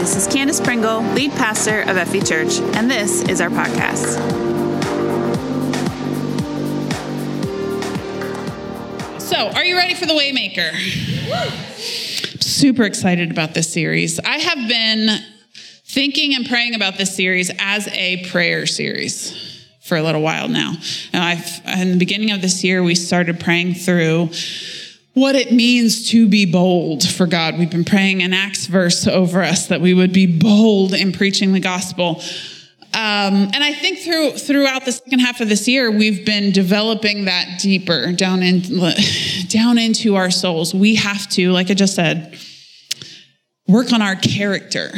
this is Candace Pringle, lead pastor of FV Church, and this is our podcast. So, are you ready for the Waymaker? Super excited about this series. I have been thinking and praying about this series as a prayer series for a little while now. Now, in the beginning of this year, we started praying through what it means to be bold for God. We've been praying an Acts verse over us that we would be bold in preaching the gospel. Um, and I think through throughout the second half of this year, we've been developing that deeper down in down into our souls. We have to, like I just said, work on our character.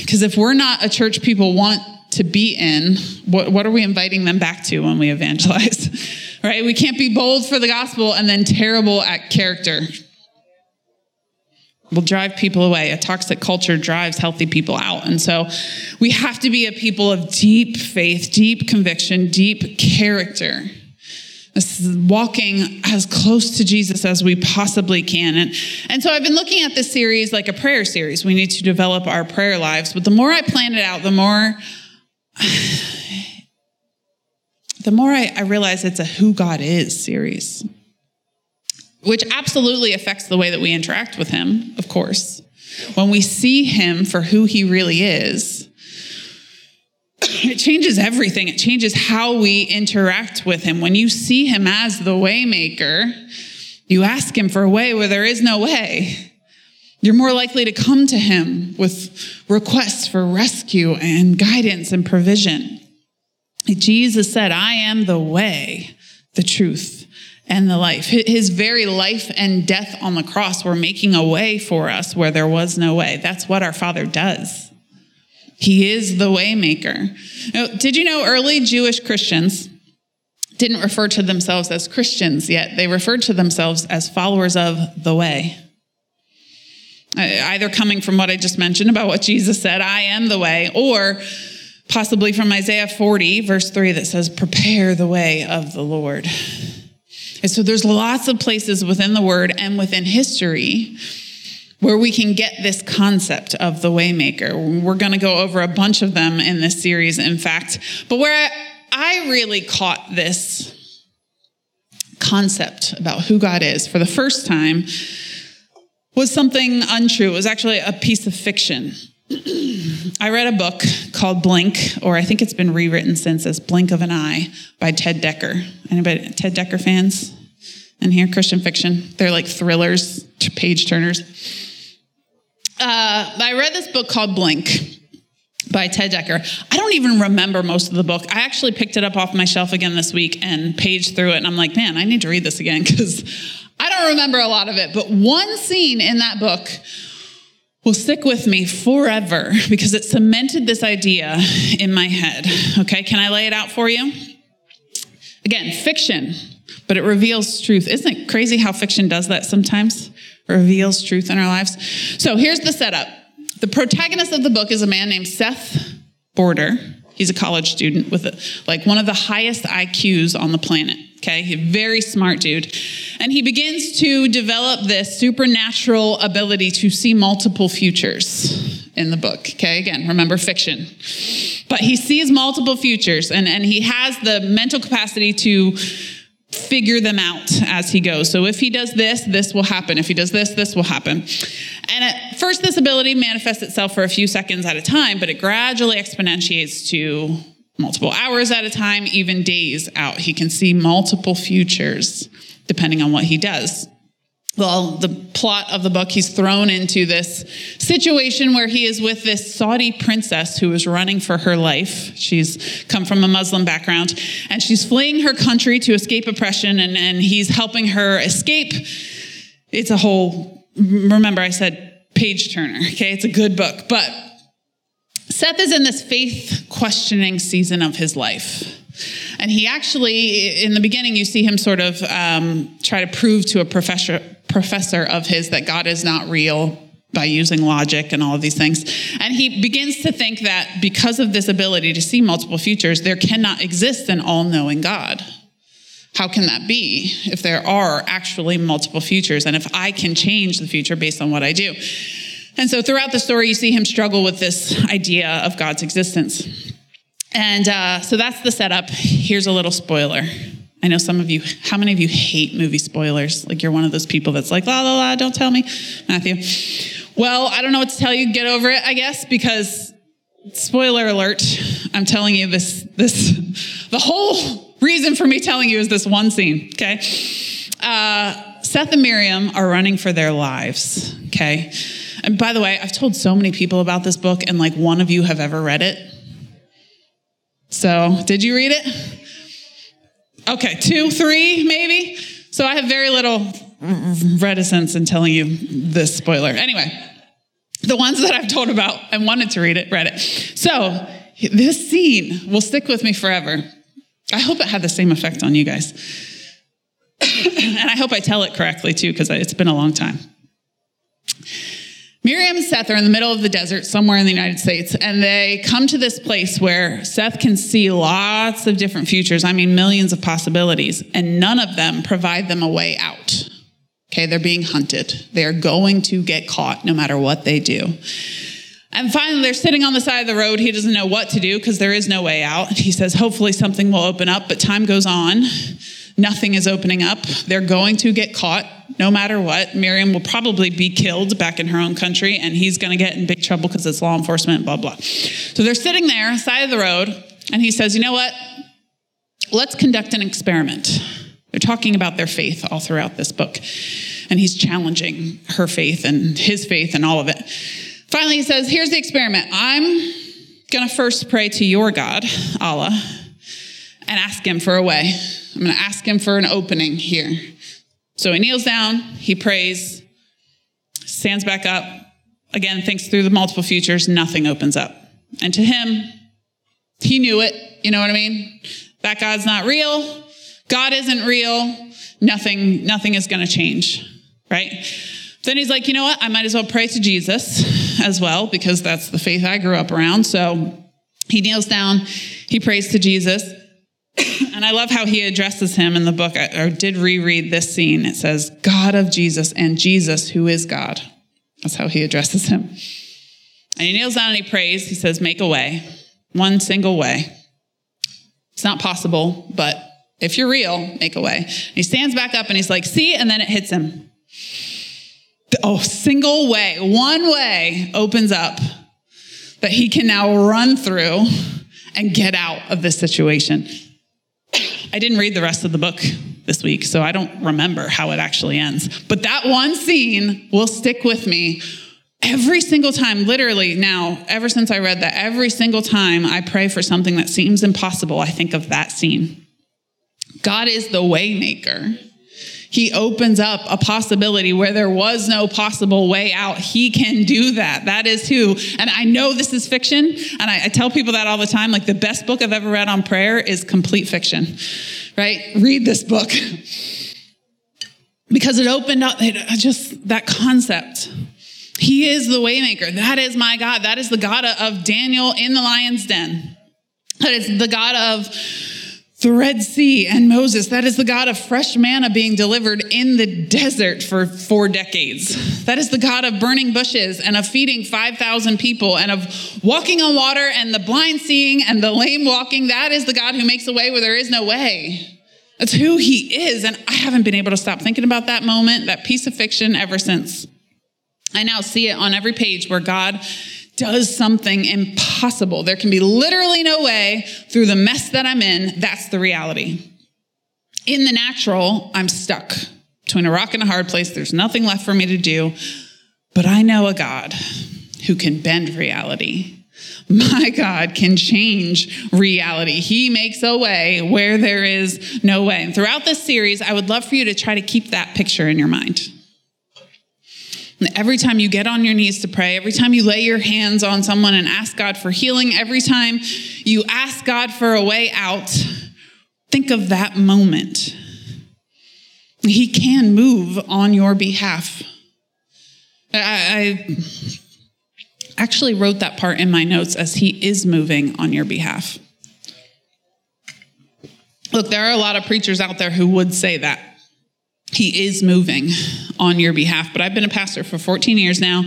Because if we're not a church people want to be in, what, what are we inviting them back to when we evangelize? right? We can't be bold for the gospel and then terrible at character. Will drive people away. A toxic culture drives healthy people out. And so we have to be a people of deep faith, deep conviction, deep character. This is walking as close to Jesus as we possibly can. And, and so I've been looking at this series like a prayer series. We need to develop our prayer lives. But the more I plan it out, the more the more I, I realize it's a who God is series, which absolutely affects the way that we interact with Him, of course. When we see Him for who He really is, it changes everything. It changes how we interact with Him. When you see Him as the waymaker, you ask Him for a way where there is no way. You're more likely to come to Him with requests for rescue and guidance and provision. Jesus said, I am the way, the truth, and the life. His very life and death on the cross were making a way for us where there was no way. That's what our Father does. He is the waymaker. Did you know early Jewish Christians didn't refer to themselves as Christians yet? They referred to themselves as followers of the way. Uh, either coming from what I just mentioned about what Jesus said, I am the way, or possibly from Isaiah 40, verse 3, that says, Prepare the way of the Lord. And so there's lots of places within the word and within history where we can get this concept of the waymaker. We're going to go over a bunch of them in this series, in fact. But where I really caught this concept about who God is for the first time was something untrue. It was actually a piece of fiction. I read a book called Blink, or I think it's been rewritten since as Blink of an Eye by Ted Dekker. Anybody Ted Dekker fans in here? Christian fiction. They're like thrillers, page turners. Uh, I read this book called Blink by Ted Dekker. I don't even remember most of the book. I actually picked it up off my shelf again this week and paged through it, and I'm like, man, I need to read this again because I don't remember a lot of it. But one scene in that book will stick with me forever because it cemented this idea in my head. Okay, can I lay it out for you? Again, fiction, but it reveals truth. Isn't it crazy how fiction does that sometimes? Reveals truth in our lives. So here's the setup. The protagonist of the book is a man named Seth Border. He's a college student with a, like one of the highest IQs on the planet. Okay, very smart dude. And he begins to develop this supernatural ability to see multiple futures in the book. Okay, again, remember fiction. But he sees multiple futures and, and he has the mental capacity to figure them out as he goes. So if he does this, this will happen. If he does this, this will happen. And at first, this ability manifests itself for a few seconds at a time, but it gradually exponentiates to multiple hours at a time, even days out. He can see multiple futures depending on what he does. Well, the plot of the book, he's thrown into this situation where he is with this Saudi princess who is running for her life. She's come from a Muslim background and she's fleeing her country to escape oppression, and, and he's helping her escape. It's a whole, remember, I said page turner, okay? It's a good book. But Seth is in this faith questioning season of his life. And he actually, in the beginning, you see him sort of um, try to prove to a professor, professor of his that God is not real by using logic and all of these things. And he begins to think that because of this ability to see multiple futures, there cannot exist an all knowing God. How can that be if there are actually multiple futures and if I can change the future based on what I do? And so throughout the story, you see him struggle with this idea of God's existence. And uh, so that's the setup. Here's a little spoiler. I know some of you, how many of you hate movie spoilers? Like you're one of those people that's like, la, la, la, don't tell me, Matthew. Well, I don't know what to tell you. Get over it, I guess, because spoiler alert, I'm telling you this, this, the whole reason for me telling you is this one scene, okay? Uh, Seth and Miriam are running for their lives, okay? And by the way, I've told so many people about this book, and like one of you have ever read it. So, did you read it? Okay, two, three, maybe. So, I have very little reticence in telling you this spoiler. Anyway, the ones that I've told about and wanted to read it, read it. So, this scene will stick with me forever. I hope it had the same effect on you guys. and I hope I tell it correctly too, because it's been a long time. Miriam and Seth are in the middle of the desert somewhere in the United States, and they come to this place where Seth can see lots of different futures. I mean, millions of possibilities, and none of them provide them a way out. Okay, they're being hunted. They are going to get caught no matter what they do. And finally, they're sitting on the side of the road. He doesn't know what to do because there is no way out. He says, hopefully, something will open up, but time goes on. Nothing is opening up. They're going to get caught no matter what. Miriam will probably be killed back in her own country, and he's going to get in big trouble because it's law enforcement, blah, blah. So they're sitting there, side of the road, and he says, You know what? Let's conduct an experiment. They're talking about their faith all throughout this book, and he's challenging her faith and his faith and all of it. Finally, he says, Here's the experiment. I'm going to first pray to your God, Allah, and ask him for a way. I'm going to ask him for an opening here. So he kneels down, he prays, stands back up, again, thinks through the multiple futures, nothing opens up. And to him, he knew it. You know what I mean? That God's not real. God isn't real. Nothing, nothing is going to change, right? Then he's like, you know what? I might as well pray to Jesus as well because that's the faith I grew up around. So he kneels down, he prays to Jesus. and I love how he addresses him in the book. I, did reread this scene. It says, God of Jesus and Jesus, who is God. That's how he addresses him. And he kneels down and he prays. He says, Make a way, one single way. It's not possible, but if you're real, make a way. And he stands back up and he's like, See, and then it hits him. Oh, single way, one way opens up that he can now run through and get out of this situation. I didn't read the rest of the book this week, so I don't remember how it actually ends. But that one scene will stick with me every single time, literally now, ever since I read that, every single time I pray for something that seems impossible, I think of that scene. God is the waymaker. He opens up a possibility where there was no possible way out. He can do that. That is who. And I know this is fiction. And I, I, tell people that all the time. Like the best book I've ever read on prayer is complete fiction, right? Read this book. because it opened up it, just that concept. He is the waymaker. That is my God. That is the God of Daniel in the lion's den. That is the God of the Red Sea and Moses. That is the God of fresh manna being delivered in the desert for four decades. That is the God of burning bushes and of feeding 5,000 people and of walking on water and the blind seeing and the lame walking. That is the God who makes a way where there is no way. That's who he is. And I haven't been able to stop thinking about that moment, that piece of fiction ever since. I now see it on every page where God does something impossible. There can be literally no way through the mess that I'm in. That's the reality. In the natural, I'm stuck between a rock and a hard place. There's nothing left for me to do. But I know a God who can bend reality. My God can change reality. He makes a way where there is no way. And throughout this series, I would love for you to try to keep that picture in your mind. Every time you get on your knees to pray, every time you lay your hands on someone and ask God for healing, every time you ask God for a way out, think of that moment. He can move on your behalf. I, I actually wrote that part in my notes as He is moving on your behalf. Look, there are a lot of preachers out there who would say that. He is moving on your behalf. But I've been a pastor for 14 years now.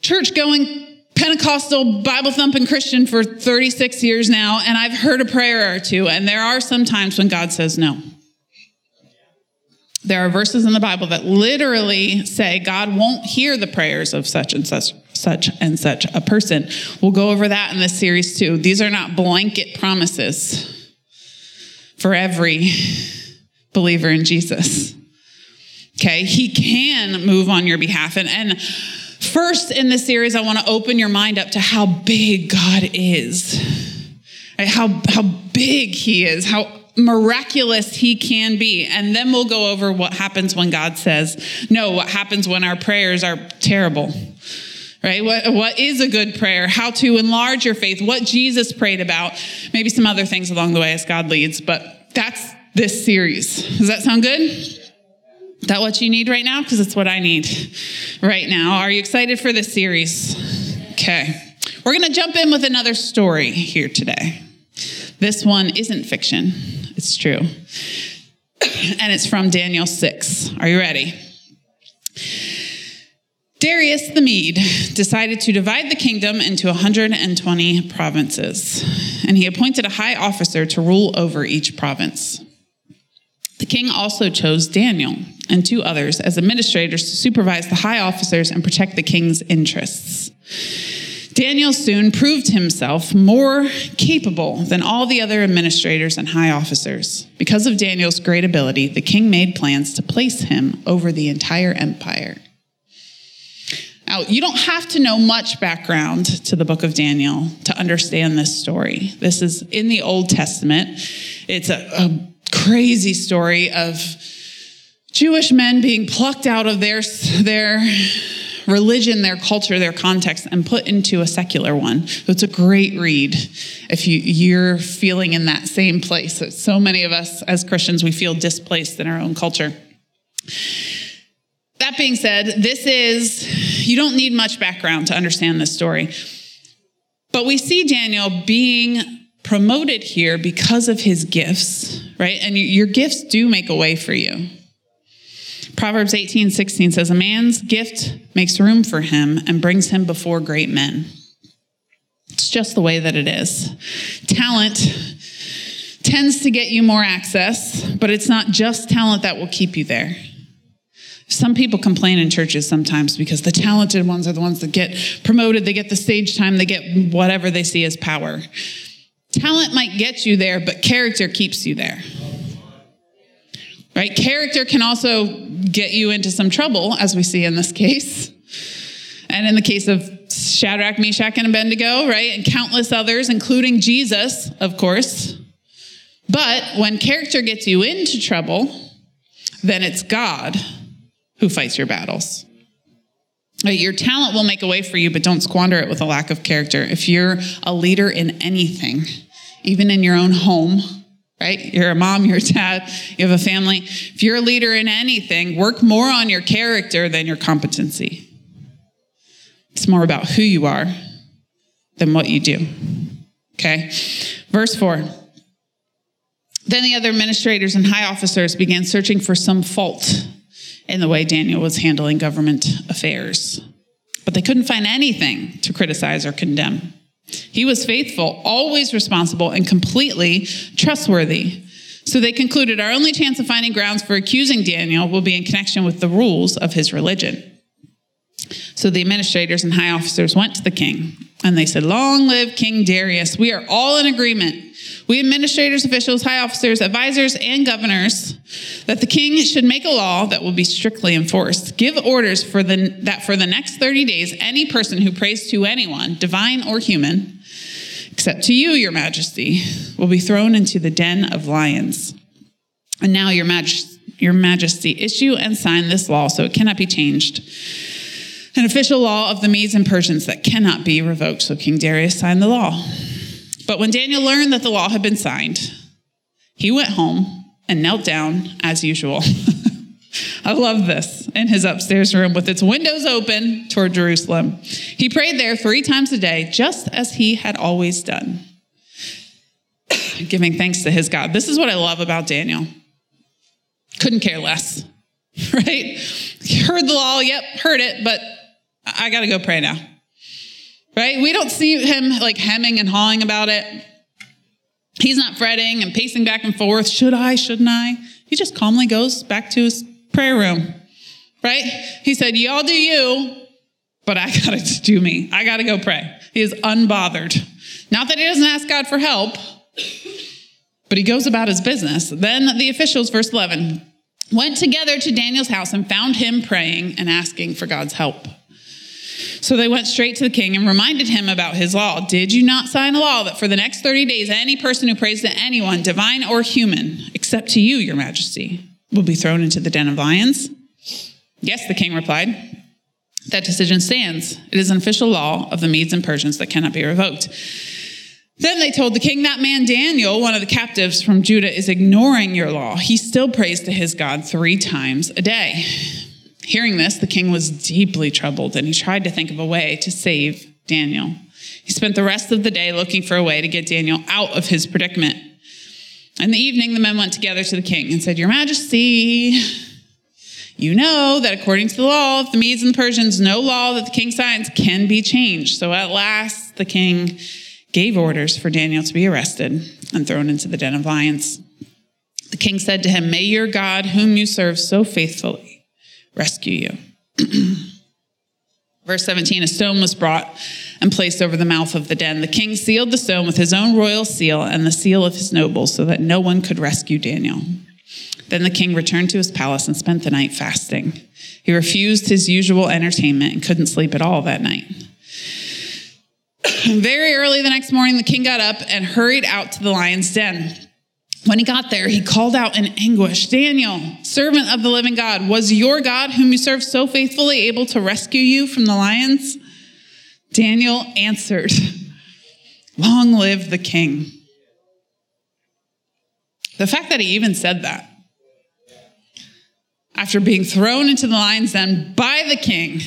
church going Pentecostal Bible thumping Christian for 36 years now, and I've heard a prayer or two, and there are some times when God says no. There are verses in the Bible that literally say God won't hear the prayers of such and such, such and such a person. We'll go over that in this series too. These are not blanket promises for every believer in Jesus. Okay, He can move on your behalf. And, and first in this series, I want to open your mind up to how big God is, right? how, how big He is, how miraculous he can be. And then we'll go over what happens when God says no, what happens when our prayers are terrible. Right? What, what is a good prayer? How to enlarge your faith? What Jesus prayed about? Maybe some other things along the way as God leads, but that's this series. Does that sound good? Is that what you need right now? Because it's what I need right now. Are you excited for this series? Okay. We're going to jump in with another story here today. This one isn't fiction. It's true. And it's from Daniel 6. Are you ready? Darius the Mede decided to divide the kingdom into 120 provinces, and he appointed a high officer to rule over each province. The king also chose Daniel and two others as administrators to supervise the high officers and protect the king's interests. Daniel soon proved himself more capable than all the other administrators and high officers. Because of Daniel's great ability, the king made plans to place him over the entire empire. Now, you don't have to know much background to the book of Daniel to understand this story. This is in the Old Testament. It's a, a crazy story of Jewish men being plucked out of their, their religion, their culture, their context, and put into a secular one. So it's a great read if you, you're feeling in that same place. So many of us as Christians, we feel displaced in our own culture. That being said, this is, you don't need much background to understand this story. But we see Daniel being promoted here because of his gifts, right? And your gifts do make a way for you. Proverbs 18, 16 says, A man's gift makes room for him and brings him before great men. It's just the way that it is. Talent tends to get you more access, but it's not just talent that will keep you there. Some people complain in churches sometimes because the talented ones are the ones that get promoted, they get the stage time, they get whatever they see as power. Talent might get you there, but character keeps you there. Right? Character can also get you into some trouble, as we see in this case. And in the case of Shadrach, Meshach, and Abednego, right? And countless others, including Jesus, of course. But when character gets you into trouble, then it's God who fights your battles. Your talent will make a way for you, but don't squander it with a lack of character. If you're a leader in anything, even in your own home, right? You're a mom, you're a dad, you have a family. If you're a leader in anything, work more on your character than your competency. It's more about who you are than what you do. Okay? Verse 4. Then the other administrators and high officers began searching for some fault in the way Daniel was handling government affairs. But they couldn't find anything to criticize or condemn. He was faithful, always responsible, and completely trustworthy. So they concluded our only chance of finding grounds for accusing Daniel will be in connection with the rules of his religion. So the administrators and high officers went to the king and they said, Long live King Darius. We are all in agreement. We administrators, officials, high officers, advisors, and governors that the king should make a law that will be strictly enforced. Give orders for the, that for the next 30 days, any person who prays to anyone, divine or human, except to you, your majesty, will be thrown into the den of lions. And now, your, Maj- your majesty, issue and sign this law so it cannot be changed an official law of the Medes and Persians that cannot be revoked. So King Darius signed the law. But when Daniel learned that the law had been signed, he went home and knelt down as usual. I love this in his upstairs room with its windows open toward Jerusalem. He prayed there three times a day, just as he had always done, giving thanks to his God. This is what I love about Daniel. Couldn't care less, right? Heard the law, yep, heard it, but I got to go pray now. right? We don't see him like hemming and hawing about it. He's not fretting and pacing back and forth. Should I? Shouldn't I? He just calmly goes back to his prayer room, right? He said, Y'all do you, but I gotta do me. I gotta go pray. He is unbothered. Not that he doesn't ask God for help, but he goes about his business. Then the officials, verse 11, went together to Daniel's house and found him praying and asking for God's help. So they went straight to the king and reminded him about his law. Did you not sign a law that for the next 30 days, any person who prays to anyone, divine or human, except to you, your majesty, will be thrown into the den of lions? Yes, the king replied. That decision stands. It is an official law of the Medes and Persians that cannot be revoked. Then they told the king, That man Daniel, one of the captives from Judah, is ignoring your law. He still prays to his God three times a day. Hearing this, the king was deeply troubled and he tried to think of a way to save Daniel. He spent the rest of the day looking for a way to get Daniel out of his predicament. In the evening, the men went together to the king and said, Your Majesty, you know that according to the law of the Medes and the Persians, no law that the king signs can be changed. So at last, the king gave orders for Daniel to be arrested and thrown into the den of lions. The king said to him, May your God, whom you serve so faithfully, rescue you. Verse 17 A stone was brought and placed over the mouth of the den. The king sealed the stone with his own royal seal and the seal of his nobles so that no one could rescue Daniel. Then the king returned to his palace and spent the night fasting. He refused his usual entertainment and couldn't sleep at all that night. Very early the next morning, the king got up and hurried out to the lion's den. When he got there, he called out in anguish Daniel, servant of the living God, was your God, whom you serve so faithfully, able to rescue you from the lions? Daniel answered, Long live the king. The fact that he even said that, after being thrown into the lion's den by the king,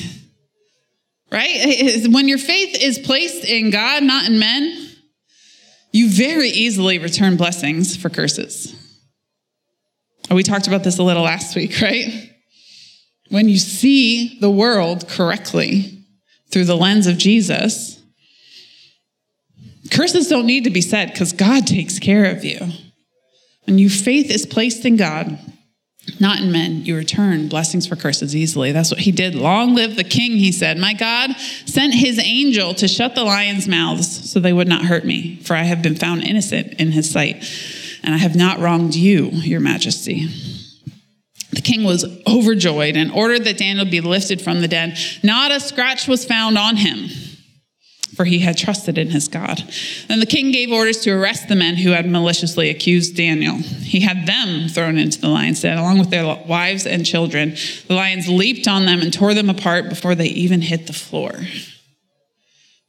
right? When your faith is placed in God, not in men, you very easily return blessings for curses. We talked about this a little last week, right? When you see the world correctly through the lens of Jesus, curses don't need to be said because God takes care of you. When your faith is placed in God, not in men. You return blessings for curses easily. That's what he did. Long live the king, he said. My God sent his angel to shut the lions' mouths so they would not hurt me, for I have been found innocent in his sight, and I have not wronged you, your majesty. The king was overjoyed and ordered that Daniel be lifted from the den. Not a scratch was found on him for he had trusted in his God. Then the king gave orders to arrest the men who had maliciously accused Daniel. He had them thrown into the lion's den, along with their wives and children. The lions leaped on them and tore them apart before they even hit the floor.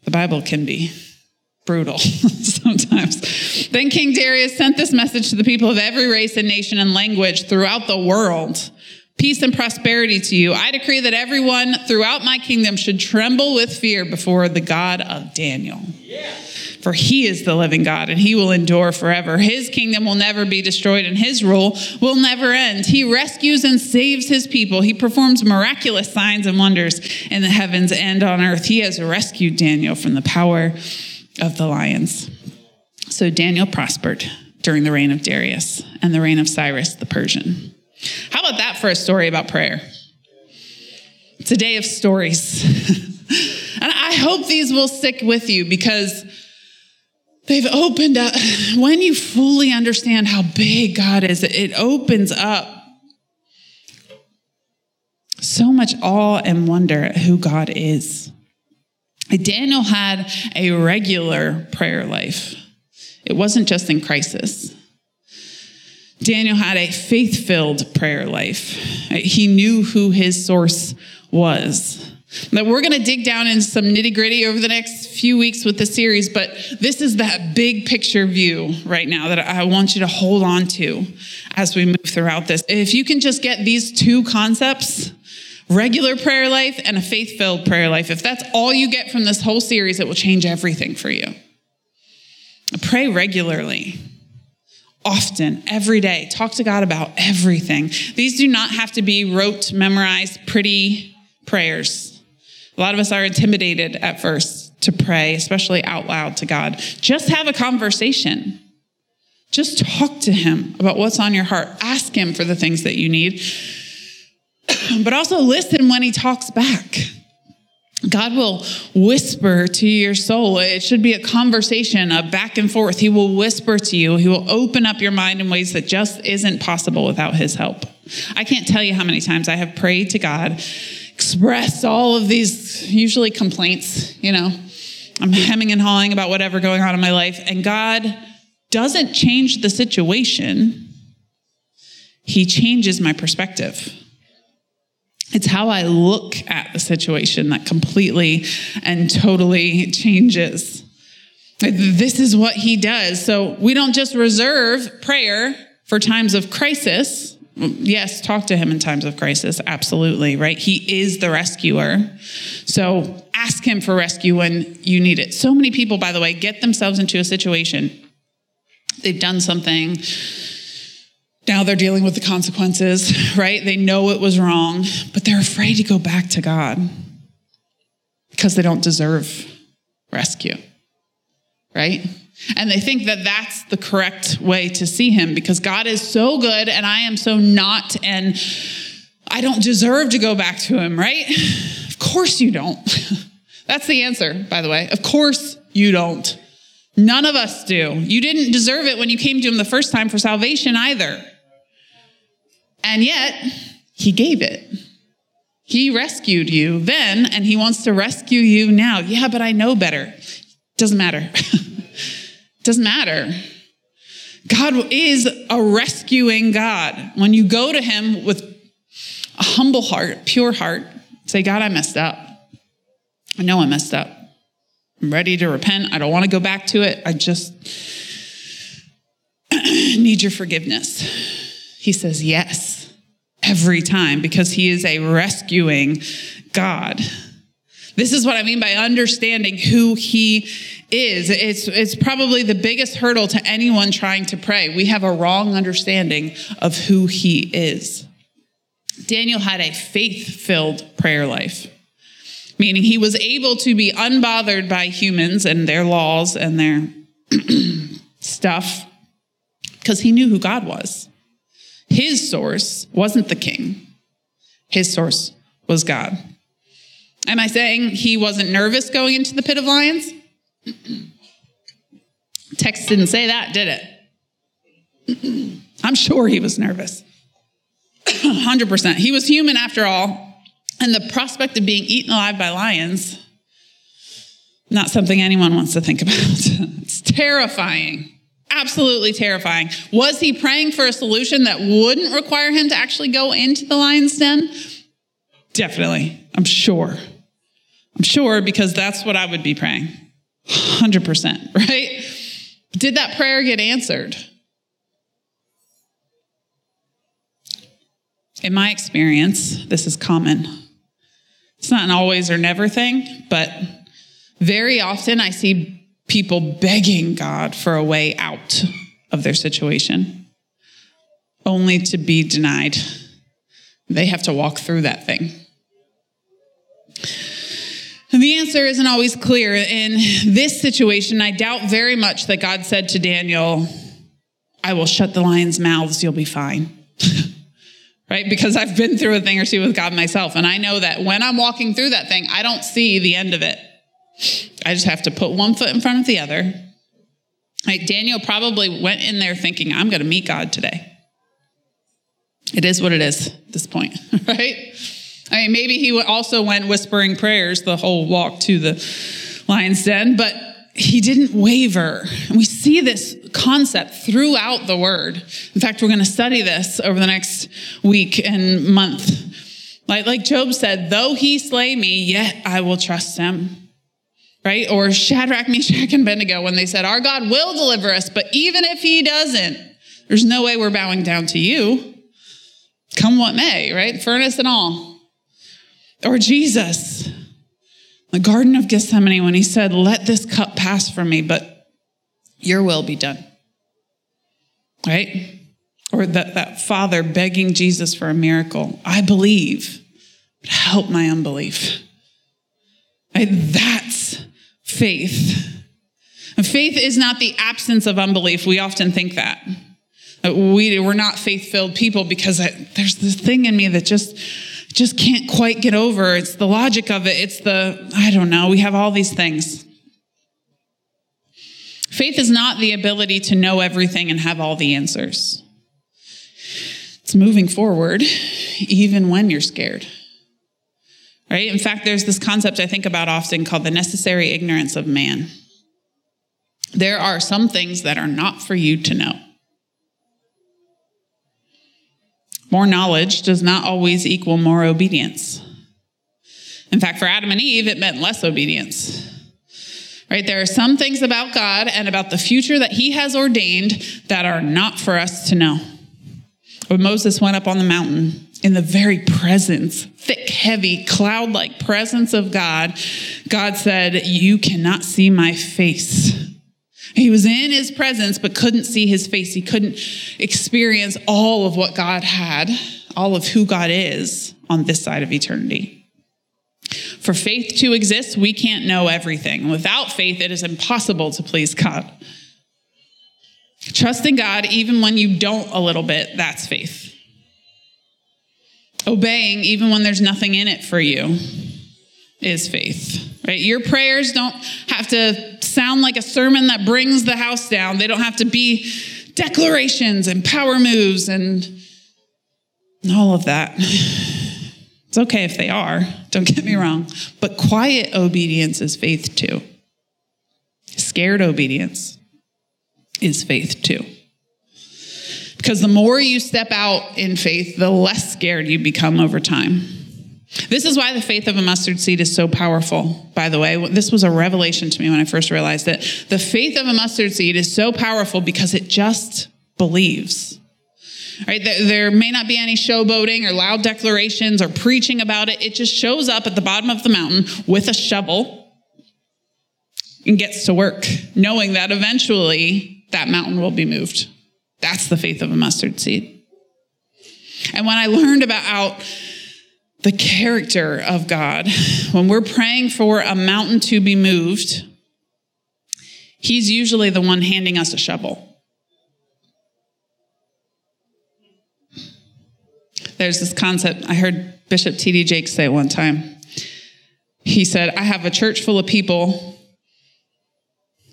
The Bible can be brutal sometimes. Then King Darius sent this message to the people of every race and nation and language throughout the world peace and prosperity to you. I decree that everyone throughout my kingdom should tremble with fear before the God of Daniel. Yeah. For he is the living God and he will endure forever. His kingdom will never be destroyed and his rule will never end. He rescues and saves his people. He performs miraculous signs and wonders in the heavens and on earth. He has rescued Daniel from the power of the lions. So Daniel prospered during the reign of Darius and the reign of Cyrus the Persian. How about that for a story about prayer? It's a day of stories. and I hope these will stick with you because they've opened up. When you fully understand how big God is, it opens up so much awe and wonder at who God is. Daniel had a regular prayer life, it wasn't just in crisis. Daniel had a faith filled prayer life. He knew who his source was. Now, we're going to dig down into some nitty gritty over the next few weeks with the series, but this is that big picture view right now that I want you to hold on to as we move throughout this. If you can just get these two concepts, regular prayer life and a faith filled prayer life, if that's all you get from this whole series, it will change everything for you. Pray regularly often, every day. Talk to God about everything. These do not have to be rote, memorized, pretty prayers. A lot of us are intimidated at first to pray, especially out loud to God. Just have a conversation. Just talk to Him about what's on your heart. Ask Him for the things that you need, but also listen when He talks back. God will whisper to your soul. It should be a conversation, a back and forth. He will whisper to you. He will open up your mind in ways that just isn't possible without His help. I can't tell you how many times I have prayed to God, expressed all of these usually complaints, you know. I'm hemming and hawing about whatever going on in my life, and God doesn't change the situation. He changes my perspective. It's how I look at the situation that completely and totally changes. This is what he does. So we don't just reserve prayer for times of crisis. Yes, talk to him in times of crisis. Absolutely, right? He is the rescuer. So ask him for rescue when you need it. So many people, by the way, get themselves into a situation. They've done something now they're dealing with the consequences, right? They know it was wrong, but they're afraid to go back to God because they don't deserve rescue, right? And they think that that's the correct way to see Him because God is so good and I am so not, and I don't deserve to go back to Him, right? Of course you don't. That's the answer, by the way. Of course you don't. None of us do. You didn't deserve it when you came to Him the first time for salvation either. And yet, he gave it. He rescued you then, and he wants to rescue you now. Yeah, but I know better. Doesn't matter. Doesn't matter. God is a rescuing God. When you go to him with a humble heart, pure heart, say, God, I messed up. I know I messed up. I'm ready to repent. I don't want to go back to it. I just need your forgiveness. He says yes every time because he is a rescuing God. This is what I mean by understanding who he is. It's, it's probably the biggest hurdle to anyone trying to pray. We have a wrong understanding of who he is. Daniel had a faith filled prayer life, meaning he was able to be unbothered by humans and their laws and their stuff because he knew who God was. His source wasn't the king, his source was God. Am I saying he wasn't nervous going into the pit of lions? Text didn't say that, did it? I'm sure he was nervous. 100%. He was human after all. And the prospect of being eaten alive by lions, not something anyone wants to think about. it's terrifying absolutely terrifying. Was he praying for a solution that wouldn't require him to actually go into the lion's den? Definitely. I'm sure. I'm sure because that's what I would be praying. 100%, right? Did that prayer get answered? In my experience, this is common. It's not an always or never thing, but very often I see people begging God for a way out of their situation, only to be denied. They have to walk through that thing. The answer isn't always clear. In this situation, I doubt very much that God said to Daniel, I will shut the lions' mouths, you'll be fine. right? Because I've been through a thing or two with God myself. And I know that when I'm walking through that thing, I don't see the end of it. I just have to put one foot in front of the other. Like Daniel probably went in there thinking, I'm going to meet God today. It is what it is at this point, right? I mean, maybe he also went whispering prayers the whole walk to the lion's den, but he didn't waver. And we see this concept throughout the word. In fact, we're going to study this over the next week and month. Like, like Job said, though he slay me, yet I will trust him right? Or Shadrach, Meshach, and Abednego when they said, Our God will deliver us, but even if he doesn't, there's no way we're bowing down to you. Come what may, right? Furnace and all. Or Jesus, the Garden of Gethsemane, when he said, Let this cup pass from me, but your will be done. Right? Or that, that father begging Jesus for a miracle. I believe, but help my unbelief. Right? That's faith. And faith is not the absence of unbelief. We often think that. Uh, we, we're not faith filled people because I, there's this thing in me that just, just can't quite get over. It's the logic of it. It's the, I don't know, we have all these things. Faith is not the ability to know everything and have all the answers. It's moving forward even when you're scared. Right? In fact, there's this concept I think about often called the necessary ignorance of man. There are some things that are not for you to know. More knowledge does not always equal more obedience. In fact, for Adam and Eve, it meant less obedience. Right? There are some things about God and about the future that He has ordained that are not for us to know. When Moses went up on the mountain, in the very presence, thick, heavy, cloud like presence of God, God said, You cannot see my face. He was in his presence, but couldn't see his face. He couldn't experience all of what God had, all of who God is on this side of eternity. For faith to exist, we can't know everything. Without faith, it is impossible to please God. Trusting God, even when you don't a little bit, that's faith. Obeying, even when there's nothing in it for you, is faith, right? Your prayers don't have to sound like a sermon that brings the house down. They don't have to be declarations and power moves and all of that. It's okay if they are, don't get me wrong. But quiet obedience is faith too. Scared obedience is faith too. Because the more you step out in faith, the less scared you become over time. This is why the faith of a mustard seed is so powerful, by the way. This was a revelation to me when I first realized it. The faith of a mustard seed is so powerful because it just believes. Right? There may not be any showboating or loud declarations or preaching about it. It just shows up at the bottom of the mountain with a shovel and gets to work, knowing that eventually that mountain will be moved. That's the faith of a mustard seed. And when I learned about the character of God, when we're praying for a mountain to be moved, He's usually the one handing us a shovel. There's this concept, I heard Bishop T.D. Jakes say one time. He said, I have a church full of people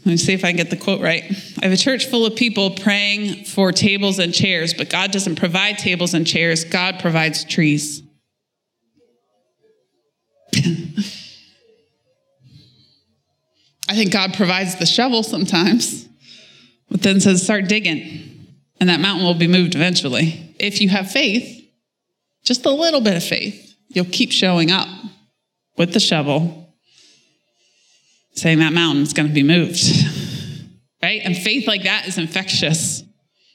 let me see if I can get the quote right. I have a church full of people praying for tables and chairs, but God doesn't provide tables and chairs, God provides trees. I think God provides the shovel sometimes, but then says, start digging, and that mountain will be moved eventually. If you have faith, just a little bit of faith, you'll keep showing up with the shovel saying that mountain's going to be moved. Right? And faith like that is infectious.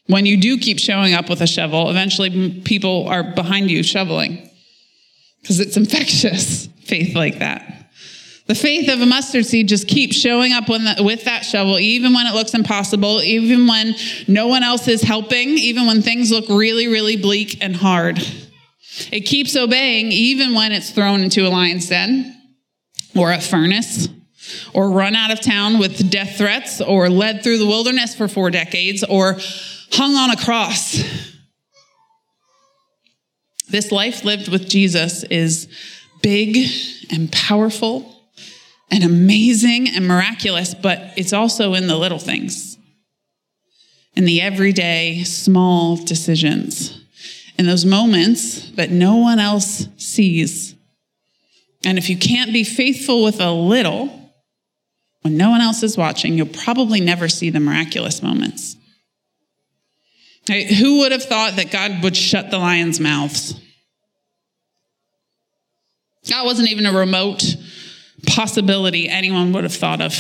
When you do keep showing up with a shovel, eventually people are behind you shoveling because it's infectious, faith like that. The faith of a mustard seed just keeps showing up the, with that shovel, even when it looks impossible, even when no one else is helping, even when things look really, really bleak and hard. It keeps obeying, even when it's thrown into a lion's den or a furnace or run out of town with death threats, or led through the wilderness for four decades, or hung on a cross. This life lived with Jesus is big and powerful and amazing and miraculous, but it's also in the little things, in the everyday small decisions, in those moments that no one else sees. And if you can't be faithful with a little, when no one else is watching, you'll probably never see the miraculous moments. Right? Who would have thought that God would shut the lions' mouths? That wasn't even a remote possibility anyone would have thought of.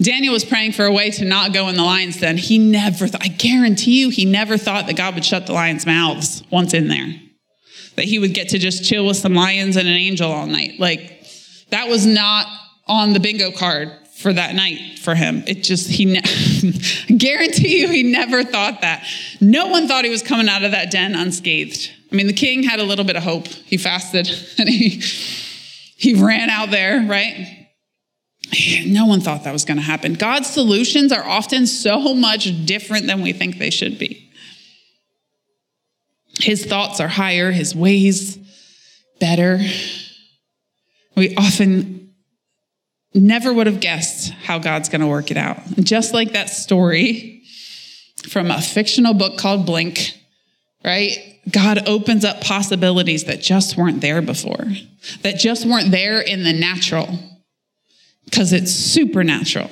Daniel was praying for a way to not go in the lion's den. He never thought, I guarantee you, he never thought that God would shut the lions' mouths once in there. That he would get to just chill with some lions and an angel all night. Like, that was not on the bingo card for that night for him. It just, he, ne- guarantee you, he never thought that. No one thought he was coming out of that den unscathed. I mean, the king had a little bit of hope. He fasted and he, he ran out there, right? No one thought that was going to happen. God's solutions are often so much different than we think they should be. His thoughts are higher, his ways better. We often never would have guessed how God's going to work it out. just like that story from a fictional book called Blink, right? God opens up possibilities that just weren't there before, that just weren't there in the natural, because it's supernatural.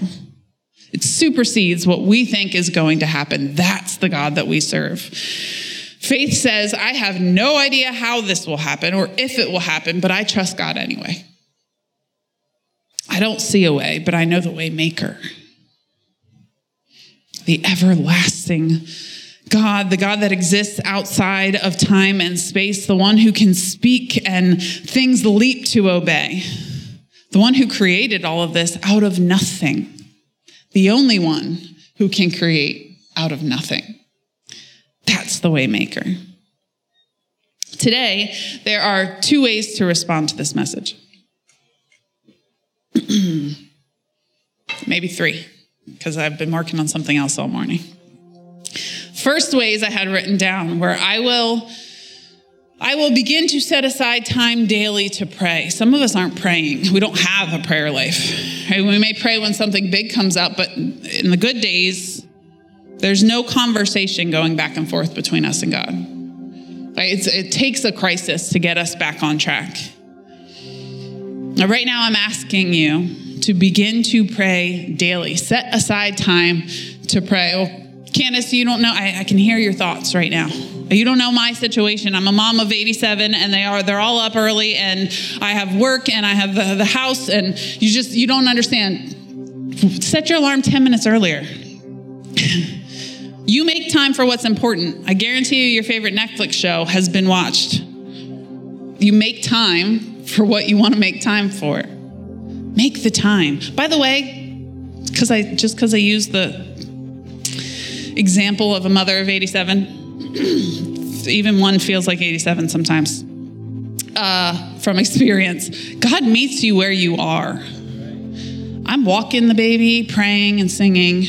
It supersedes what we think is going to happen. That's the God that we serve. Faith says, I have no idea how this will happen or if it will happen, but I trust God anyway. I don't see a way, but I know the way maker. The everlasting God, the God that exists outside of time and space, the one who can speak and things leap to obey, the one who created all of this out of nothing, the only one who can create out of nothing. That's the waymaker. Today, there are two ways to respond to this message. Maybe three, because I've been working on something else all morning. First ways I had written down where I will I will begin to set aside time daily to pray. Some of us aren't praying. We don't have a prayer life. We may pray when something big comes up, but in the good days, there's no conversation going back and forth between us and God. It takes a crisis to get us back on track. Now, right now, I'm asking you to begin to pray daily. Set aside time to pray. Well, Candace, you don't know. I, I can hear your thoughts right now. You don't know my situation. I'm a mom of 87 and they are they're all up early and I have work and I have the, the house and you just you don't understand. Set your alarm 10 minutes earlier. you make time for what's important. I guarantee you your favorite Netflix show has been watched. You make time for what you want to make time for. Make the time. By the way, because I just because I used the example of a mother of 87, even one feels like 87 sometimes. Uh, from experience, God meets you where you are. I'm walking the baby, praying and singing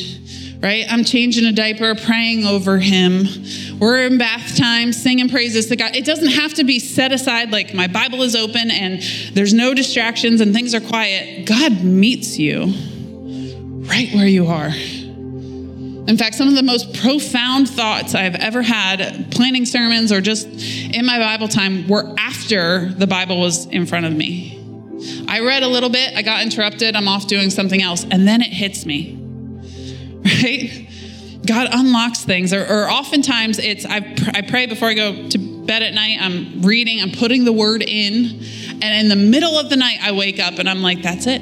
right? I'm changing a diaper, praying over him. We're in bath time, singing praises to God. It doesn't have to be set aside like my Bible is open and there's no distractions and things are quiet. God meets you right where you are. In fact, some of the most profound thoughts I've ever had planning sermons or just in my Bible time were after the Bible was in front of me. I read a little bit, I got interrupted, I'm off doing something else, and then it hits me right? God unlocks things, or, or oftentimes it's I, pr- I pray before I go to bed at night. I'm reading, I'm putting the word in, and in the middle of the night, I wake up and I'm like, that's it.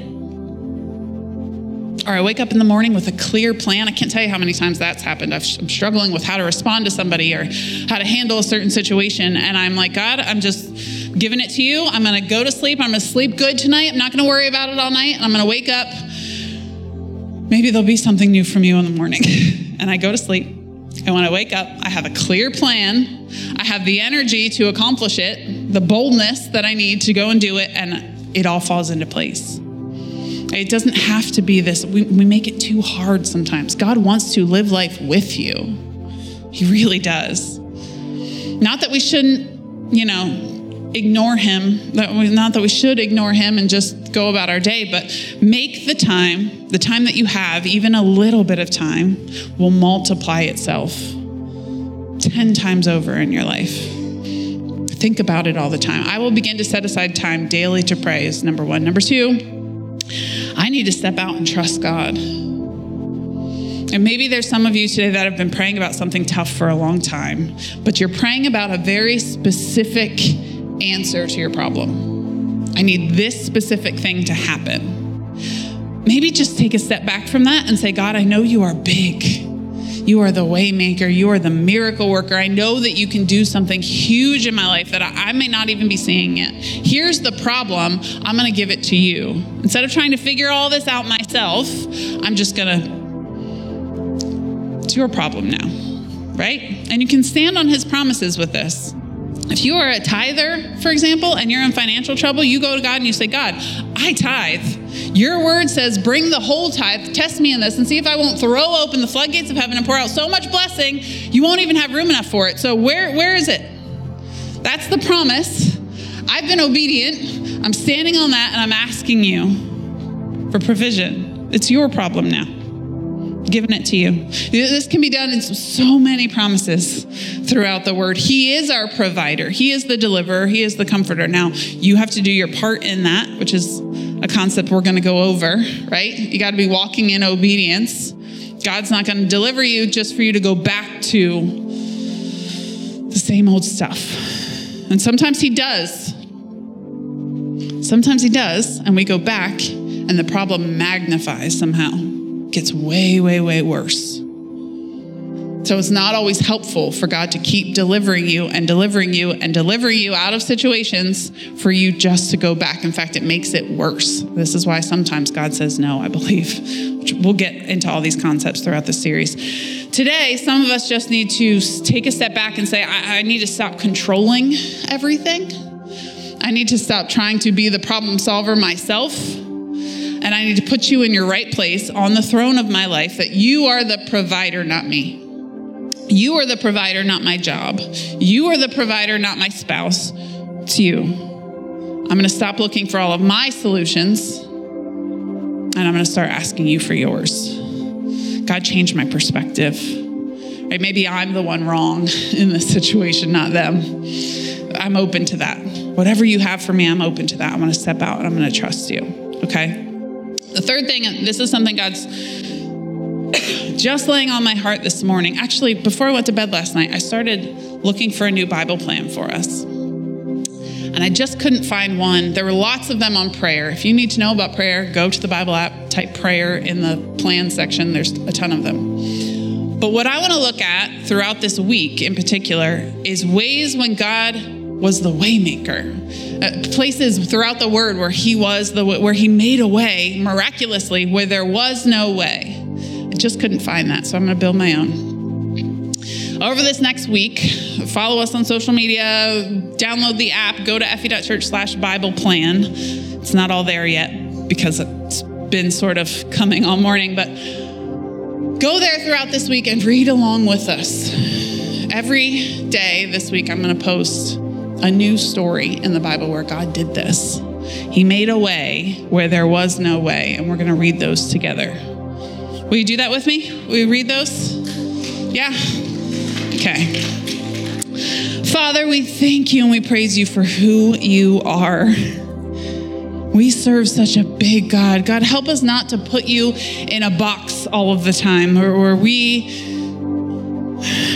Or I wake up in the morning with a clear plan. I can't tell you how many times that's happened. i am struggling with how to respond to somebody or how to handle a certain situation. And I'm like, God, I'm just giving it to you. I'm going to go to sleep. I'm going to sleep good tonight. I'm not going to worry about it all night. And I'm going to wake up maybe there'll be something new from you in the morning. and I go to sleep. And when I wake up, I have a clear plan. I have the energy to accomplish it, the boldness that I need to go and do it, and it all falls into place. It doesn't have to be this, we, we make it too hard sometimes. God wants to live life with you, He really does. Not that we shouldn't, you know, ignore him. Not that we should ignore him and just go about our day, but make the time, the time that you have, even a little bit of time, will multiply itself 10 times over in your life. Think about it all the time. I will begin to set aside time daily to pray, is number one. Number two, I need to step out and trust God. And maybe there's some of you today that have been praying about something tough for a long time, but you're praying about a very specific answer to your problem. I need this specific thing to happen. Maybe just take a step back from that and say, God, I know you are big. You are the waymaker. You are the miracle worker. I know that you can do something huge in my life that I, I may not even be seeing yet. Here's the problem. I'm going to give it to you. Instead of trying to figure all this out myself, I'm just going to. It's your problem now, right? And you can stand on his promises with this. If you are a tither, for example, and you're in financial trouble, you go to God and you say, God, I tithe. Your word says, Bring the whole tithe, test me in this, and see if I won't throw open the floodgates of heaven and pour out so much blessing, you won't even have room enough for it. So, where, where is it? That's the promise. I've been obedient. I'm standing on that, and I'm asking you for provision. It's your problem now given it to you. This can be done in so many promises throughout the word. He is our provider, He is the deliverer, He is the comforter. Now, you have to do your part in that, which is a concept we're going to go over, right? You got to be walking in obedience. God's not going to deliver you just for you to go back to the same old stuff. And sometimes He does. Sometimes He does, and we go back, and the problem magnifies somehow gets way, way, way worse. So it's not always helpful for God to keep delivering you and delivering you and delivering you out of situations for you just to go back. In fact, it makes it worse. This is why sometimes God says no, I believe. We'll get into all these concepts throughout the series. Today, some of us just need to take a step back and say, I, I need to stop controlling everything. I need to stop trying to be the problem solver myself and I need to put you in your right place on the throne of my life that you are the provider, not me. You are the provider, not my job. You are the provider, not my spouse. It's you. I'm going to stop looking for all of my solutions and I'm going to start asking you for yours. God, change my perspective. Right? Maybe I'm the one wrong in this situation, not them. I'm open to that. Whatever you have for me, I'm open to that. I'm going to step out and I'm going to trust you. Okay? The third thing, this is something God's just laying on my heart this morning. Actually, before I went to bed last night, I started looking for a new Bible plan for us. And I just couldn't find one. There were lots of them on prayer. If you need to know about prayer, go to the Bible app, type prayer in the plan section. There's a ton of them. But what I want to look at throughout this week in particular is ways when God was the waymaker. Uh, places throughout the word where he was the where he made a way miraculously where there was no way. I just couldn't find that, so I'm going to build my own. Over this next week, follow us on social media, download the app, go to fv.church slash Bible plan. It's not all there yet because it's been sort of coming all morning, but go there throughout this week and read along with us. Every day this week, I'm going to post a new story in the Bible where God did this. He made a way where there was no way, and we're going to read those together. Will you do that with me? Will you read those? Yeah? Okay. Father, we thank you and we praise you for who you are. We serve such a big God. God, help us not to put you in a box all of the time or, or we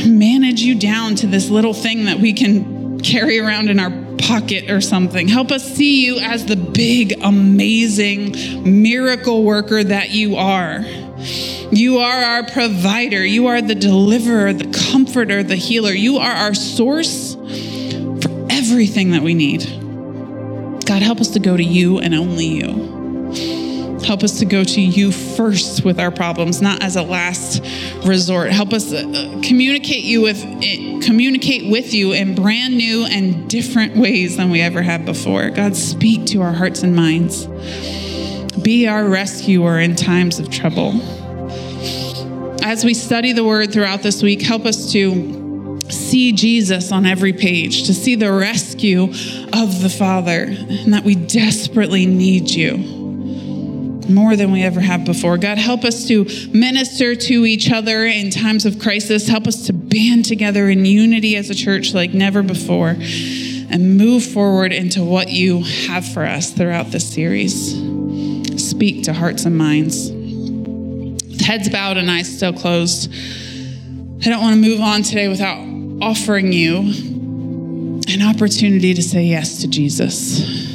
manage you down to this little thing that we can carry around in our pocket or something. Help us see you as the big, amazing miracle worker that you are. You are our provider. You are the deliverer, the comforter, the healer. You are our source for everything that we need. God, help us to go to you and only you. Help us to go to you first with our problems, not as a last resort. Help us uh, communicate you with eh, communicate with you in brand new and different ways than we ever have before. God, speak to our hearts and minds. Be our rescuer in times of trouble. As we study the word throughout this week, help us to see Jesus on every page, to see the rescue of the Father, and that we desperately need you more than we ever have before. God, help us to minister to each other in times of crisis. Help us to band together in unity as a church like never before and move forward into what you have for us throughout this series. Speak to hearts and minds. With heads bowed and eyes still closed, I don't want to move on today without offering you an opportunity to say yes to Jesus.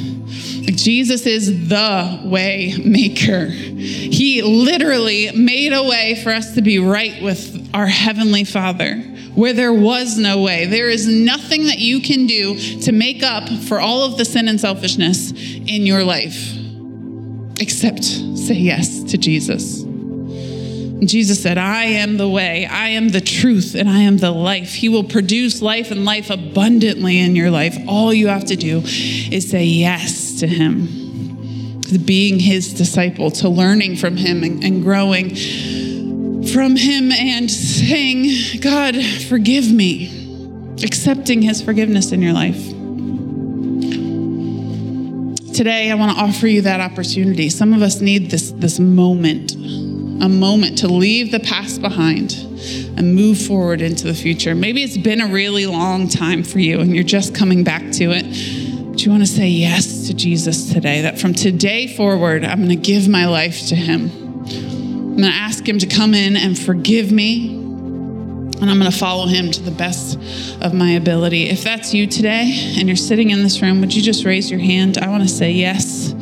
Jesus is the way maker. He literally made a way for us to be right with our Heavenly Father where there was no way. There is nothing that you can do to make up for all of the sin and selfishness in your life except say yes to Jesus. Jesus said, I am the way, I am the truth, and I am the life. He will produce life and life abundantly in your life. All you have to do is say yes to Him. to being his disciple, to learning from him and, and growing from him and saying, God, forgive me, accepting his forgiveness in your life. Today, I want to offer you that opportunity. Some of us need this, this moment, a moment to leave the past behind and move forward into the future. Maybe it's been a really long time for you and you're just coming back to it. But you want to say yes to Jesus today, that from today forward, I'm going to give my life to him. I'm going to ask him to come in and forgive me. And I'm going to follow him to the best of my ability. If that's you today and you're sitting in this room, would you just raise your hand? I want to say yes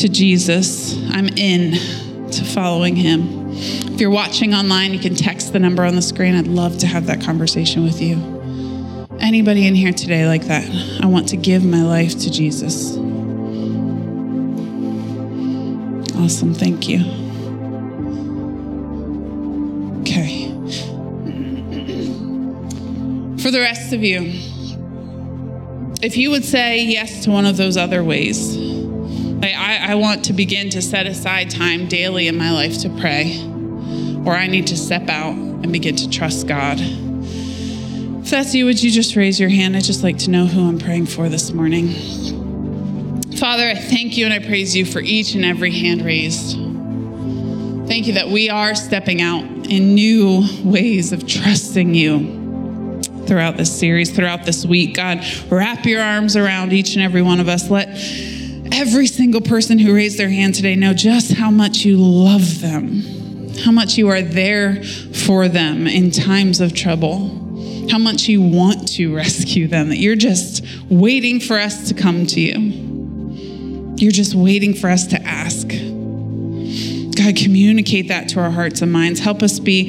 to Jesus. I'm in to following him. If you're watching online, you can text the number on the screen. I'd love to have that conversation with you. Anybody in here today like that? I want to give my life to Jesus. Awesome. Thank you. Okay. For the rest of you, if you would say yes to one of those other ways, like I, I want to begin to set aside time daily in my life to pray or I need to step out and begin to trust God. If that's you, would you just raise your hand? I'd just like to know who I'm praying for this morning. Father, I thank you and I praise you for each and every hand raised. Thank you that we are stepping out in new ways of trusting you throughout this series, throughout this week. God, wrap your arms around each and every one of us. Let every single person who raised their hand today know just how much you love them how much you are there for them in times of trouble, how much you want to rescue them, that you're just waiting for us to come to you. You're just waiting for us to ask. God, communicate that to our hearts and minds. Help us be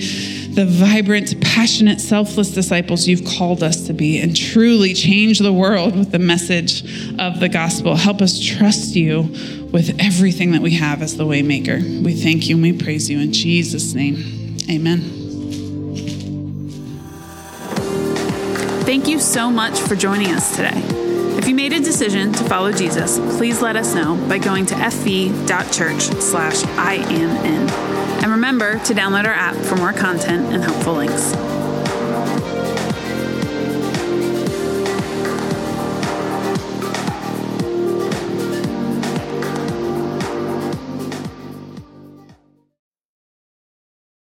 the vibrant, passionate, selfless disciples you've called us to be and truly change the world with the message of the gospel. Help us trust you with everything that we have as the waymaker. We thank you and we praise you in Jesus name. Amen. Thank you so much for joining us today. If you made a decision to follow Jesus, please let us know by going to fv.church slash I am in. And remember to download our app for more content and helpful links.